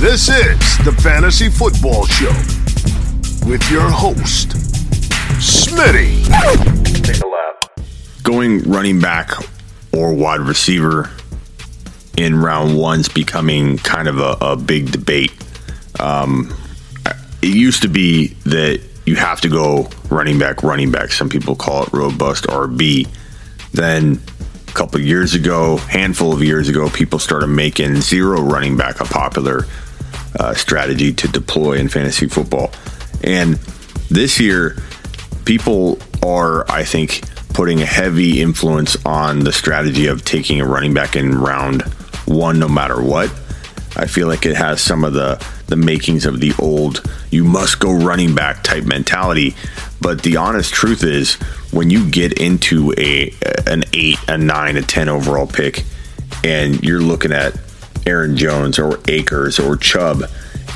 This is the Fantasy Football Show with your host, Smitty. Take a lap. Going running back or wide receiver in round one's becoming kind of a, a big debate. Um, it used to be that you have to go running back, running back. Some people call it robust RB. Then a couple years ago, handful of years ago, people started making zero running back a popular uh, strategy to deploy in fantasy football. And this year, people are, I think, putting a heavy influence on the strategy of taking a running back in round one, no matter what. I feel like it has some of the the makings of the old you must go running back type mentality. But the honest truth is, when you get into a an eight, a nine, a ten overall pick, and you're looking at Aaron Jones or Akers or Chubb,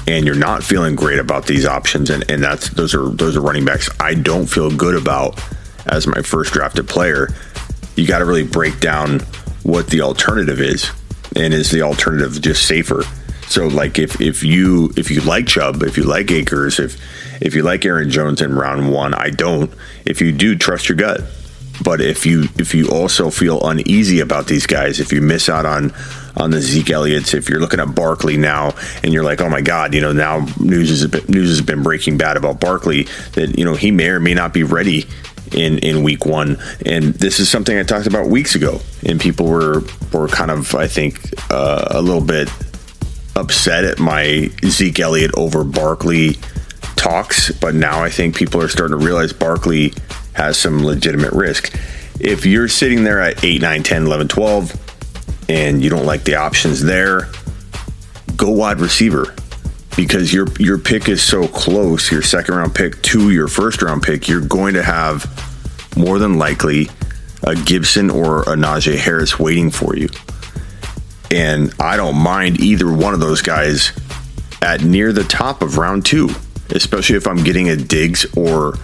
and you're not feeling great about these options, and, and that's those are those are running backs I don't feel good about as my first drafted player. You got to really break down what the alternative is, and is the alternative just safer? So, like if if you if you like Chubb, if you like Akers, if if you like Aaron Jones in round one, I don't. If you do, trust your gut. But if you if you also feel uneasy about these guys, if you miss out on on the Zeke Elliott's, if you're looking at Barkley now and you're like, oh my God, you know now news has been, news has been breaking bad about Barkley that you know he may or may not be ready in in week one. And this is something I talked about weeks ago, and people were were kind of I think uh, a little bit upset at my Zeke Elliott over Barkley talks, but now I think people are starting to realize Barkley has some legitimate risk. If you're sitting there at 8, 9, 10, 11, 12, and you don't like the options there, go wide receiver because your your pick is so close, your second round pick to your first round pick, you're going to have more than likely a Gibson or a Najee Harris waiting for you. And I don't mind either one of those guys at near the top of round two, especially if I'm getting a Diggs or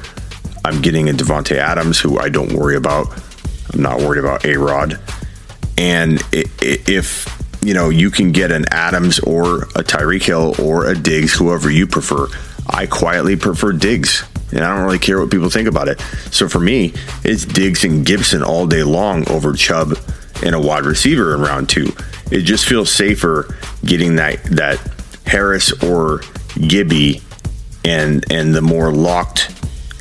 I'm getting a Davante Adams, who I don't worry about. I'm not worried about A Rod. And if you know you can get an Adams or a Tyreek Hill or a Diggs, whoever you prefer, I quietly prefer Diggs, and I don't really care what people think about it. So for me, it's Diggs and Gibson all day long over Chubb and a wide receiver in round two. It just feels safer getting that that Harris or Gibby and and the more locked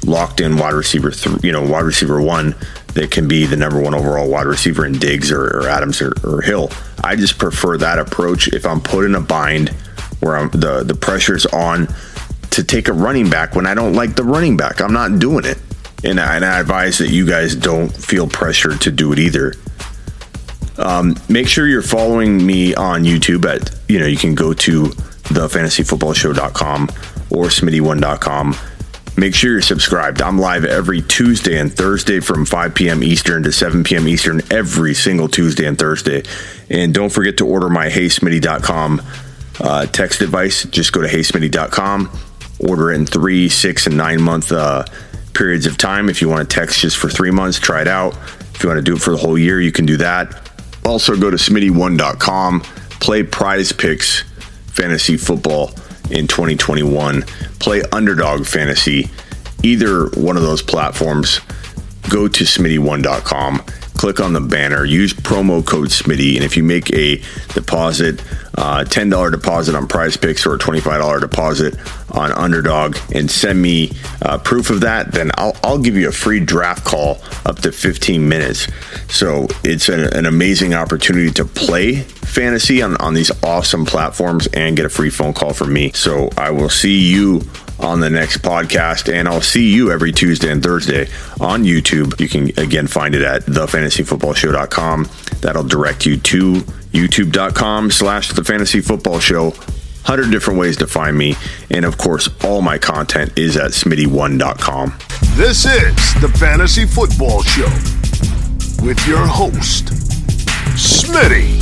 locked in wide receiver, you know, wide receiver one that can be the number one overall wide receiver in Diggs or, or Adams or, or, Hill. I just prefer that approach if I'm put in a bind where I'm, the the pressure's on to take a running back when I don't like the running back. I'm not doing it, and I, and I advise that you guys don't feel pressured to do it either. Um, make sure you're following me on YouTube at you know you can go to thefantasyfootballshow.com or smitty1.com Make sure you're subscribed. I'm live every Tuesday and Thursday from 5 p.m. Eastern to 7 p.m. Eastern every single Tuesday and Thursday. And don't forget to order my heysmitty.com uh, text device. Just go to heysmitty.com, order in three, six, and nine month uh, periods of time. If you want to text just for three months, try it out. If you want to do it for the whole year, you can do that. Also, go to smitty1.com, play prize picks fantasy football in 2021. Play Underdog Fantasy, either one of those platforms. Go to smitty1.com, click on the banner, use promo code Smitty, and if you make a deposit, uh, $10 deposit on prize picks or a $25 deposit on underdog and send me uh, proof of that, then I'll, I'll, give you a free draft call up to 15 minutes. So it's an, an amazing opportunity to play fantasy on, on these awesome platforms and get a free phone call from me. So I will see you on the next podcast and I'll see you every Tuesday and Thursday on YouTube. You can again find it at thefantasyfootballshow.com. That'll direct you to youtube.com slash the fantasy football show 100 different ways to find me. And of course, all my content is at smitty1.com. This is the Fantasy Football Show with your host, Smitty.